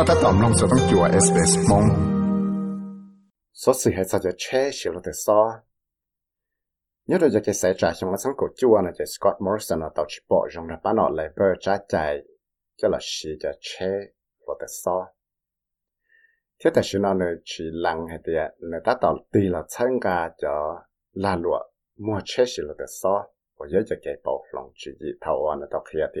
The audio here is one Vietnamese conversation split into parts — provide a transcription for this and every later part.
覺得當攏就當叫我 SBS 夢。所以係實在車少咗啲沙。nhớ được giờ cái sẽ trả xong là sáng cổ chua là Scott Morrison là tàu chỉ bỏ rong là bán ở lại bờ trả chạy là xì chế và tự so thế tại sao nó chỉ lăng hay thì người ta tàu tì là chân cả cho là lụa, mua chế xì là tự so và nhớ lòng chỉ gì thầu ở là tàu kia thì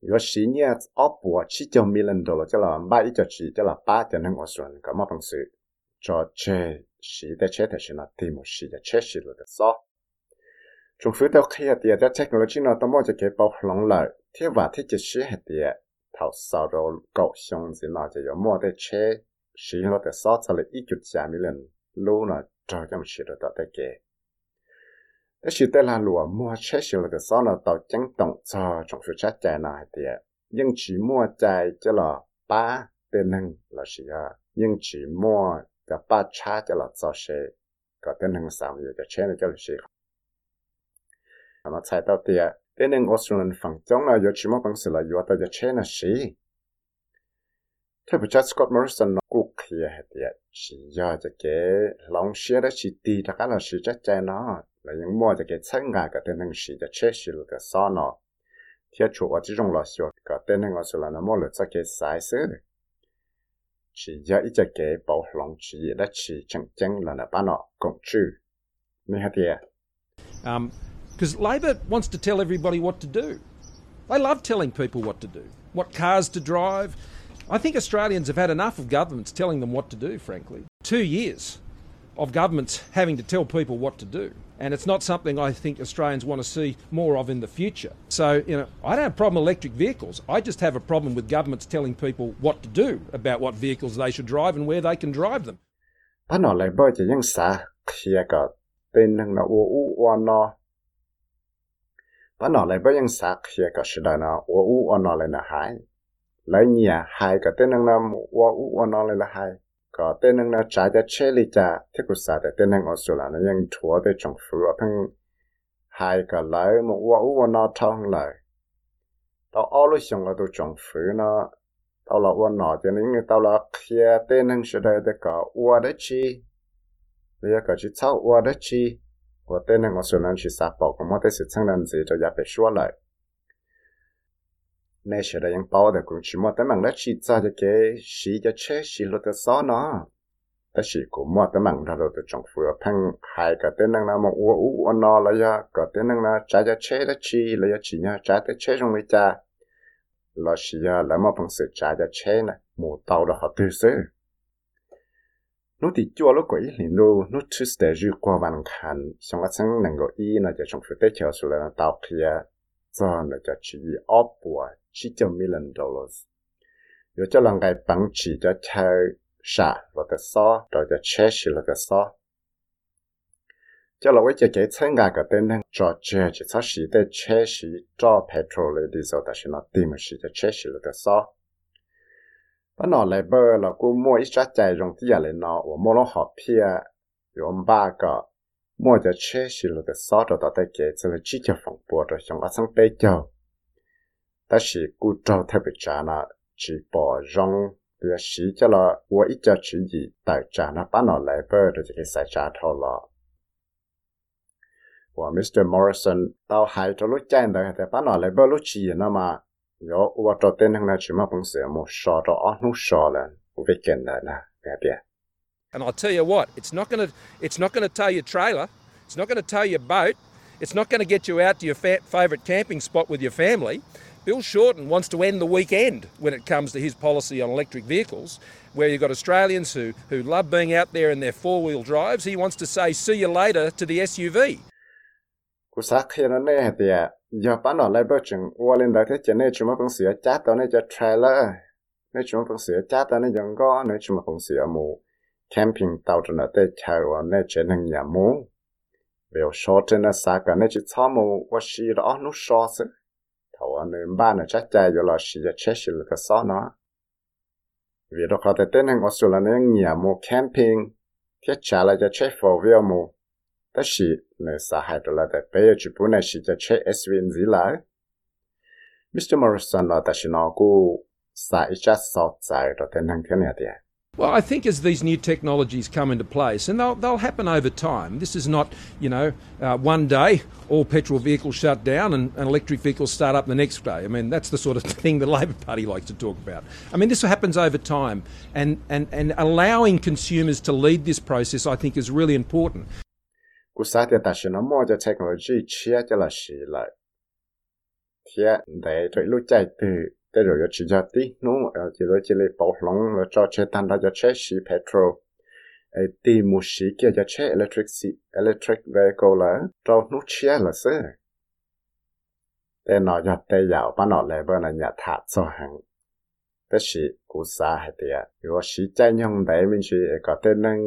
如果十年二部七九 million dollar 就了买一个只就了八点零我算个么本事，做这是的车的是那题目是的车是了的少。政府都开的的 technology 呢，都么就给包容了，天话天就是系的，头少到高雄子呢就有么的车是了的少，才了一九加 million 路呢，照样是了的给。 cái sự tên là lụa mua chế sự là cái sau là tàu trắng tổng cho trong sự chắc chạy này thì nhưng chỉ mua chạy cho là ba tên năng là sự nhưng chỉ mua cho ba cha cho là cho sự có tên năng sao giờ cho chế này cho là sự mà chạy tàu thì tên năng Australian phẳng chống là do chỉ mua bằng sự là do tàu cho chế là sự thế bây giờ Scott Morrison nó cũng kia hết tiệt chỉ do cho cái lòng xe đó chỉ tì ra cái là sự chắc chắn nó là những mua cho cái sách ngài cái tên thằng sự cho chết sự là cái sao nó thì chủ ở trong lòng sự cái tên thằng sự là nó mua được cái sai sự chỉ do ít cho cái bảo lòng chỉ đó chỉ chẳng chẳng là nó bán nó cũng chứ như hết tiệt um because Labor wants to tell everybody what to do. They love telling people what to do what cars to drive I think Australians have had enough of governments telling them what to do frankly two years of governments having to tell people what to do and it's not something I think Australians want to see more of in the future. So, you know, I don't have a problem with electric vehicles. I just have a problem with governments telling people what to do about what vehicles they should drive and where they can drive them. Bạn nói lại bởi chỉ những xã kia cả tên năng là u u u nó. Bạn nói lại bởi những xã kia cả sự đại nó u u u nó lại là hai. Lấy nhà hai cả tên năng nam wa u wa nó lại là hai. Có tên năng nó trái cho chế lý cha thiết của xã tên năng ở số là nó ยัง chúa để trồng phủ ở thằng hai cái lấy một wa u wa nó thông lại. Tao ở lúc xong là tôi trồng phủ nó. Tao là wa nó cho nên người tao là kia tên năng sẽ đây để có wa đấy chi. Bây giờ có chỉ sau wa đấy chi. Của tên năng ở số là chỉ sắp bảo một cái sự chăng lần gì cho gia bị xóa lại nè sẽ đây những bao được cũng chỉ mua tấm bằng đất chỉ cho cho cái chỉ cho chế chỉ lo cho xó nó ta chỉ có mua tấm bằng ra rồi từ trong phù phăng hai cái tên năng là một uo uo nó là ya cái tên năng là cha cho chế đó chỉ là ya chỉ nha cha tới chế trong người cha là chỉ ya là một phần sự cha cho chế này mù tàu là họ tư sư nó thì chua lúc quỷ liền luôn nó thứ sẽ dư qua văn khăn xong là sáng năng gọi y là cho trong phù tế chờ xuống là tàu kia cho là cho chỉ ấp buổi 90 million dollars. Yo cho lòng cái bằng chỉ cho thơ xả và cái xó, rồi cho chế xì là cái xó. Cho lòng với chế cái chân gà cái tên năng cho chế chỉ xó xì để chế xì cho petrol đi rồi ta xì nó tìm xì cho chế xì là cái xó. Bà nó lại bơ là cô mua ít trái chạy rộng tí à lê nó, và mua nó họ phía, yo ông ba gà, mua cho chế xì là cái xó rồi đó để cái chứ chỉ cho phòng bùa rồi xong ở sang bê cho. ta chỉ cú trâu theo bị trả là chỉ bỏ rong thì chỉ cho là 我一家只以代trả là bán nó lại bơ rồi cái sai trả thôi là 我 Mr Morrison 到海着路见的在bán nó lại bơ lúc chỉ nó mà yo 我找店那去嘛公司么少着啊弄少了 weekend 的呢别别 And I'll tell you what, it's not going to it's not going to tow your trailer, it's not going to tow your boat, it's not going to get you out to your fa- favourite camping spot with your family. Bill Shorten wants to end the weekend when it comes to his policy on electric vehicles, where you've got Australians who, who love being out there in their four wheel drives. He wants to say, see you later to the SUV. camping tàu cho nó chỉ nó thầu nên ba nó chắc chạy rồi là sử dụng chết sử cái số nó vì đó có thể tên hàng Australia nên nhiều mô camping. Thiết trả lại cho chết phổ viên mô tất sĩ nên xã hại rồi là để bây giờ chụp này sử dụng chết SVN gì lại Mr. Morrison là tại sao nó cũng sai chắc sau chạy rồi tên hàng cái này thì Well, I think as these new technologies come into place, and they'll, they'll happen over time, this is not, you know, uh, one day all petrol vehicles shut down and, and, electric vehicles start up the next day. I mean, that's the sort of thing the Labor Party likes to talk about. I mean, this happens over time, and, and, and allowing consumers to lead this process, I think, is really important. Thế rồi chỉ cho tí nó chỉ rồi chỉ lấy bảo lòng rồi cho chế tan ra cho chế xí petrol. Ấy tí một xí kia cho chế electric electric vehicle là cho nó chia là sao để nó cho tê dạo bắt nó lại bên là nhà thả cho hàng thế à? xí cú sa hay tiệt rồi xí chạy nhung đấy mình chỉ eh, có tên nâng,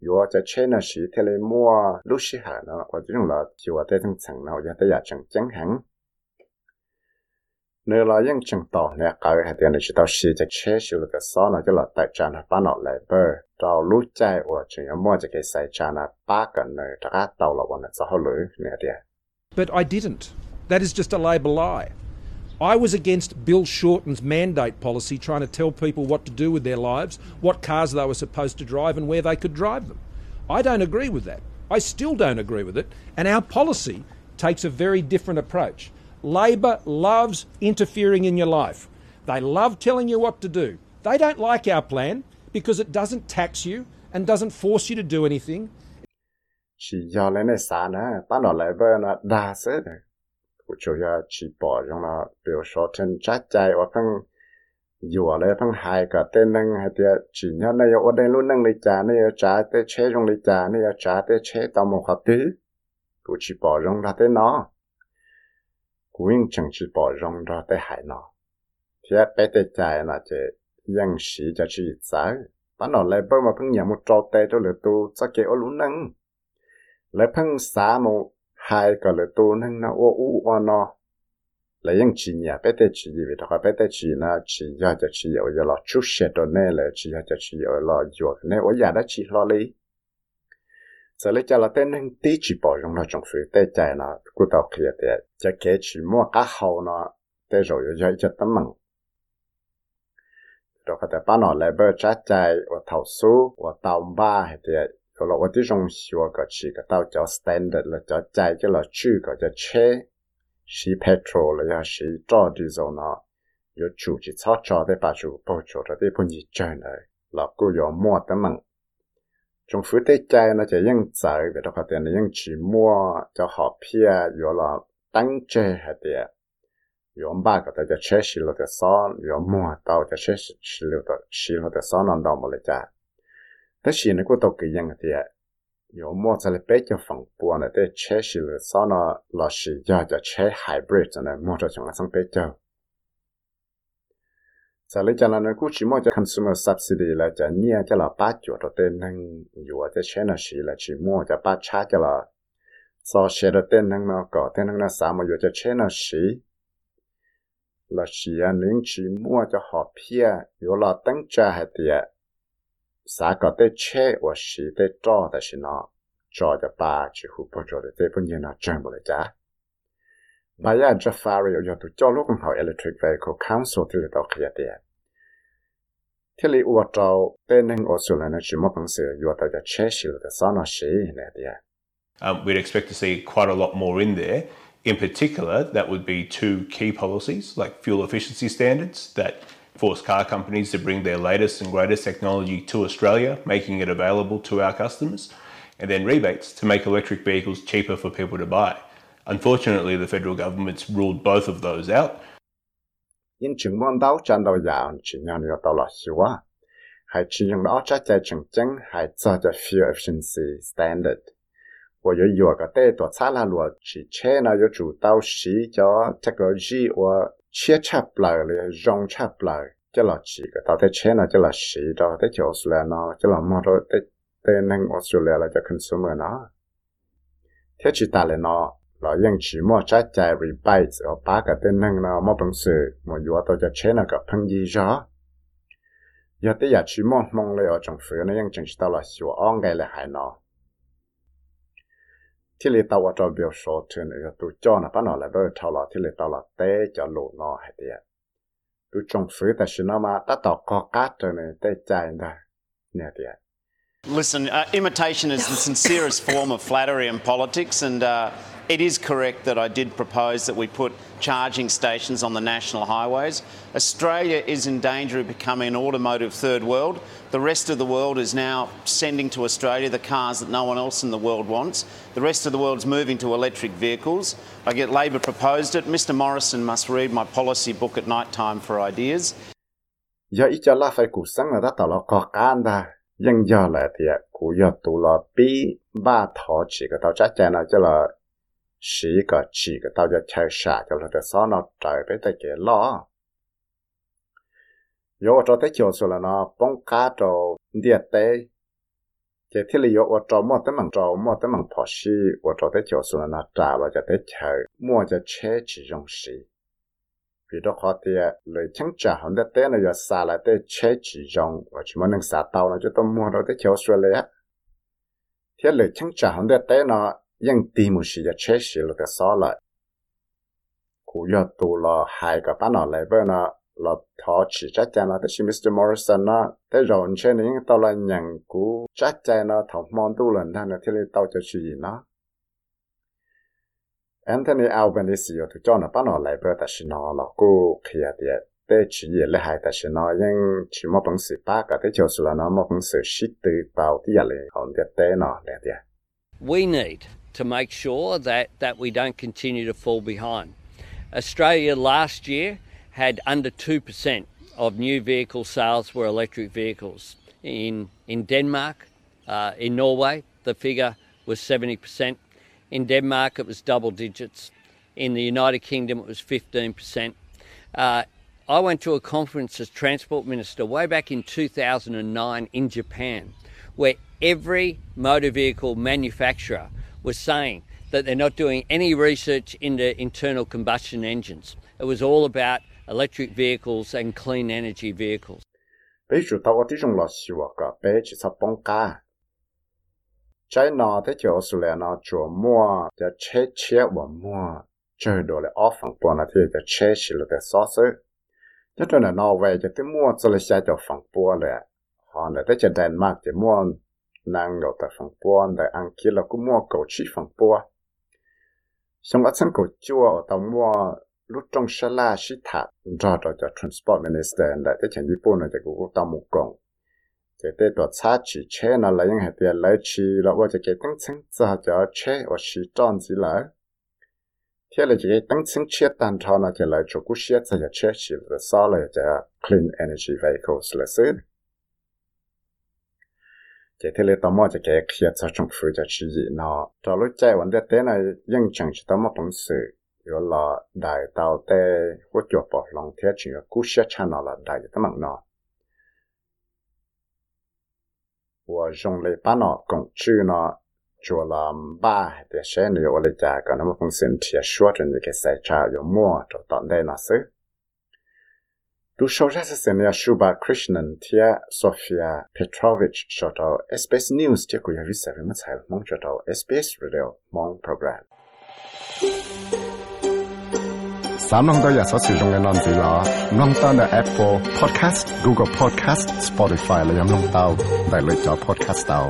rồi cho chế nó xí thế lấy mua lúc xí hả nó có chỉ là chỉ có tên thằng thằng nào cho tê dạo chẳng chẳng hẳn. But I didn't. That is just a Labor lie. I was against Bill Shorten's mandate policy trying to tell people what to do with their lives, what cars they were supposed to drive, and where they could drive them. I don't agree with that. I still don't agree with it, and our policy takes a very different approach. Labor loves interfering in your life. They love telling you what to do. They don't like our plan because it doesn't tax you and doesn't force you to do anything. Quyên chẳng chỉ bỏ rong ra tới hải nọ, thì bé tới chạy là chỉ dân sĩ cho chỉ giải bắt đầu lại bởi mà phân nhà một trò tê cho lửa tu cho cái ô lũ nâng lại phân xá một hai cái lửa tu nâng nó ô u ô nọ, lại dân chỉ nhà bé tới chỉ gì vậy đó bé tới chỉ là chỉ do cho chỉ ở giờ là chút xe đồ nè là chỉ do cho chỉ ở là ruột nè ở giờ lấy cho là tên nên tí chỉ bỏ trong nó trong phía tê chạy nó cụ tàu kia tê. Cho kế chỉ mua cá nó, tê rồi rồi cho tấm mặn. Rồi có thể bán nó lại bơ trái chạy và thầu số và tàu ba hay tê. Rồi là ở tí trong cái chỉ cái tàu cho standard là cho chạy cho là cái cho chế petrol là xí cho diesel nó. Chủ chỉ cho cho để bà chủ bảo chủ rồi để bọn gì chơi là cô có mua tấm mặn trong phủ tế chạy nó chỉ ยัง chạy về đó có tiền là ยัง chỉ mua cho họ phía rồi là tăng chế hay tiền rồi ba cái đó chế xí lo cái son rồi mua tao cho chế xí lo cái xí lo cái son nó đâu mà lại trả thế xí nó cũng đâu cái ยัง tiền rồi mua cho lại bé cho phòng buồn này để chế xí lo son nó là xí giờ cho chế hybrid này mua cho chúng ta sang bé cho สารจานันกูชิมอจะ consumer subsidy ละจะเนี่ยจะละป้าจวดเต้นนั่งอยู่จะเชนอชีละชิมอจะป้าช้าจะละซอเชเต้นนั่งมาก่อเต้นนั่งนาสามอยู่จะเชนอชีละเชียนนึงชิมอจะหอบเพียอยู่ละตั้งใจให้เตียสาก็เต้เชว่าชีเต้จ้อแต่ชินอจอจะป้าชิหูปจอดเต้ปุ่นยันาจังบุเลยจ้า Council chế xí là sao nó xí nè tiền. Um, we'd expect to see quite a lot more in there. In particular, that would be two key policies like fuel efficiency standards that force car companies to bring their latest and greatest technology to Australia, making it available to our customers, and then rebates to make electric vehicles cheaper for people to buy. Unfortunately, the federal government's ruled both of those out. Yin chung won dao chan dao ya chi nyan yo dao la xi wa. Hai chi yung dao cha cha chung cheng hai zhe de fuel efficiency standard. Wo yo yo ge de duo cha la luo chi che na yo chu dao xi jiao technology wo chia chap la le rong chap la. Cái là chỉ cái tao thấy chế là cái là xí đó, thấy chế Australia nó, cái là mua rồi, thấy tên năng Australia là cho consumer nó. Thế chỉ ta là nó เรายังฉีมอใช้ใจรีไปส์เอาปากับเต้นนั่งเรามอปังสือมออยู่ตัวจะเชนกับพังยีจ้อยากได้อยากฉีมอมองเลยเอาจังฝืนนะยังจังชิตลอดสิวอ้องไงเลยหายนอที่เลตาวจอเบียวโซถึงเออตัวจ้อนะปะหนอเลยเบอร์เท่าหลอที่เลตาวหลอเตจะหลุนอให้เดียตัวจงฝืนแต่ชินอมาตัดต่อกอกัดตัวเนี่ยเตใจได้เนี่ยเดีย Listen, uh, imitation is the sincerest form of flattery in politics, and uh, it is correct that I did propose that we put charging stations on the national highways. Australia is in danger of becoming an automotive third world. The rest of the world is now sending to Australia the cars that no one else in the world wants. The rest of the world is moving to electric vehicles. I get Labor proposed it. Mr Morrison must read my policy book at night time for ideas. giờ ba chỉ là sĩ cái chỉ cái tao cho chơi xả cho là cho sao nó trời tới tay cái lo yo cho tới chiều rồi là nó bông cá cho điện tế chỉ thiết lý yo ở cho mua tới mảng cho mua tới mảng thọ sĩ yo cho tới chiều rồi là nó trả và cho tới chơi mua cho chế chỉ dùng sĩ vì đó khó thì lời chẳng trả hơn đất tế nó giờ xa lại tế chế chỉ dùng và chỉ muốn nâng xa tàu nó cho tôi mua đó tới chiều rồi là thế lời chẳng trả hơn đất tế nó ยังตีมุสิจะเชื่อสิเราแต่ซ้อเลยกูยอดตัวเราหายกับป้านอะไรเบอร์นะเราทอฉีจัดใจนะแต่ชิมิสเตอร์มอริสันนะแต่เราเช่นนี้ตอนเราอย่างกูจัดใจนะถมองตัวหลังท่านที่เราตัวจะชี้นะแอนโทนีอัลเบนิสิโอทุกจอนะป้านอะไรเบอร์แต่ชินอเรากูเคลียร์เดียแต่ชี้เลยหายแต่ชินอยังชิมอบังสิป้ากับแต่เจ้าสุลนะมอบังสิชิตตือเตาที่อะไรของเดียเต้เนาะเดีย We need to make sure that, that we don't continue to fall behind. Australia last year had under 2% of new vehicle sales were electric vehicles. In, in Denmark, uh, in Norway, the figure was 70%. In Denmark, it was double digits. In the United Kingdom, it was 15%. Uh, I went to a conference as Transport Minister way back in 2009 in Japan, where every motor vehicle manufacturer was saying that they're not doing any research into internal combustion engines. It was all about electric vehicles and clean energy vehicles. bây giờ tao tí trong lò xíu cả bây chỉ sắp bông cá trái nọ thế chỗ số lẻ nó chỗ mua cho chế chế và mua chơi đồ lại off phẳng bùa là thì cho chế chỉ là để xóa sơ cho cho nên nó về cho tới mua cho lại xe cho phẳng bùa lại họ là tới cho Denmark thì mua nàng ngầu tại phòng bùa đại ăn kia là cũng mua cầu chỉ phòng bùa xong ở sân cầu chua ở tàu mua lúc trong sa la sĩ thả cho cho cho transport minister đại tới chẳng đi bùa này thì cũng tàu một cổng cái tết đó xa chỉ chế nó là những hạt tiền lấy chi làว่าจะเก็บตั้งซึ่งจะจะเช่ว่าชีจอนสิเลยเที่ยวเลยจะเก็บตั้งซึ่งเชียตันทอนะจะเลยจุกุเชียจะจะเช่ชีเลยซ้อเลยจะ clean energy vehicles เลยซื้อ chỉ thế là tao mua cho cái kia cho trong phụ cho chị gì nó cho lúc chạy vấn đề thế này nhưng chẳng chỉ tao mua bằng sự rồi là đại tao tê hỗ trợ bỏ lòng thế chỉ là cú sẽ cha nó là đại tao mang nó và dùng lấy ba nó cũng chữ nó cho là ba để xem nếu lấy đây cha cái nó một phong sinh thì suốt trên cái sai cha có mua cho tận đây nó xứ Du shoja se senia Shuba Krishnan tia Sofia Petrovich shoto SBS News tia ku yavi savi matsai mong shoto SBS Radio mong program. 三弄到日所使用嘅案子啦，弄到嘅 Apple Podcast、Google Podcast、Spotify 啦，有弄到，大类咗 Podcast 到。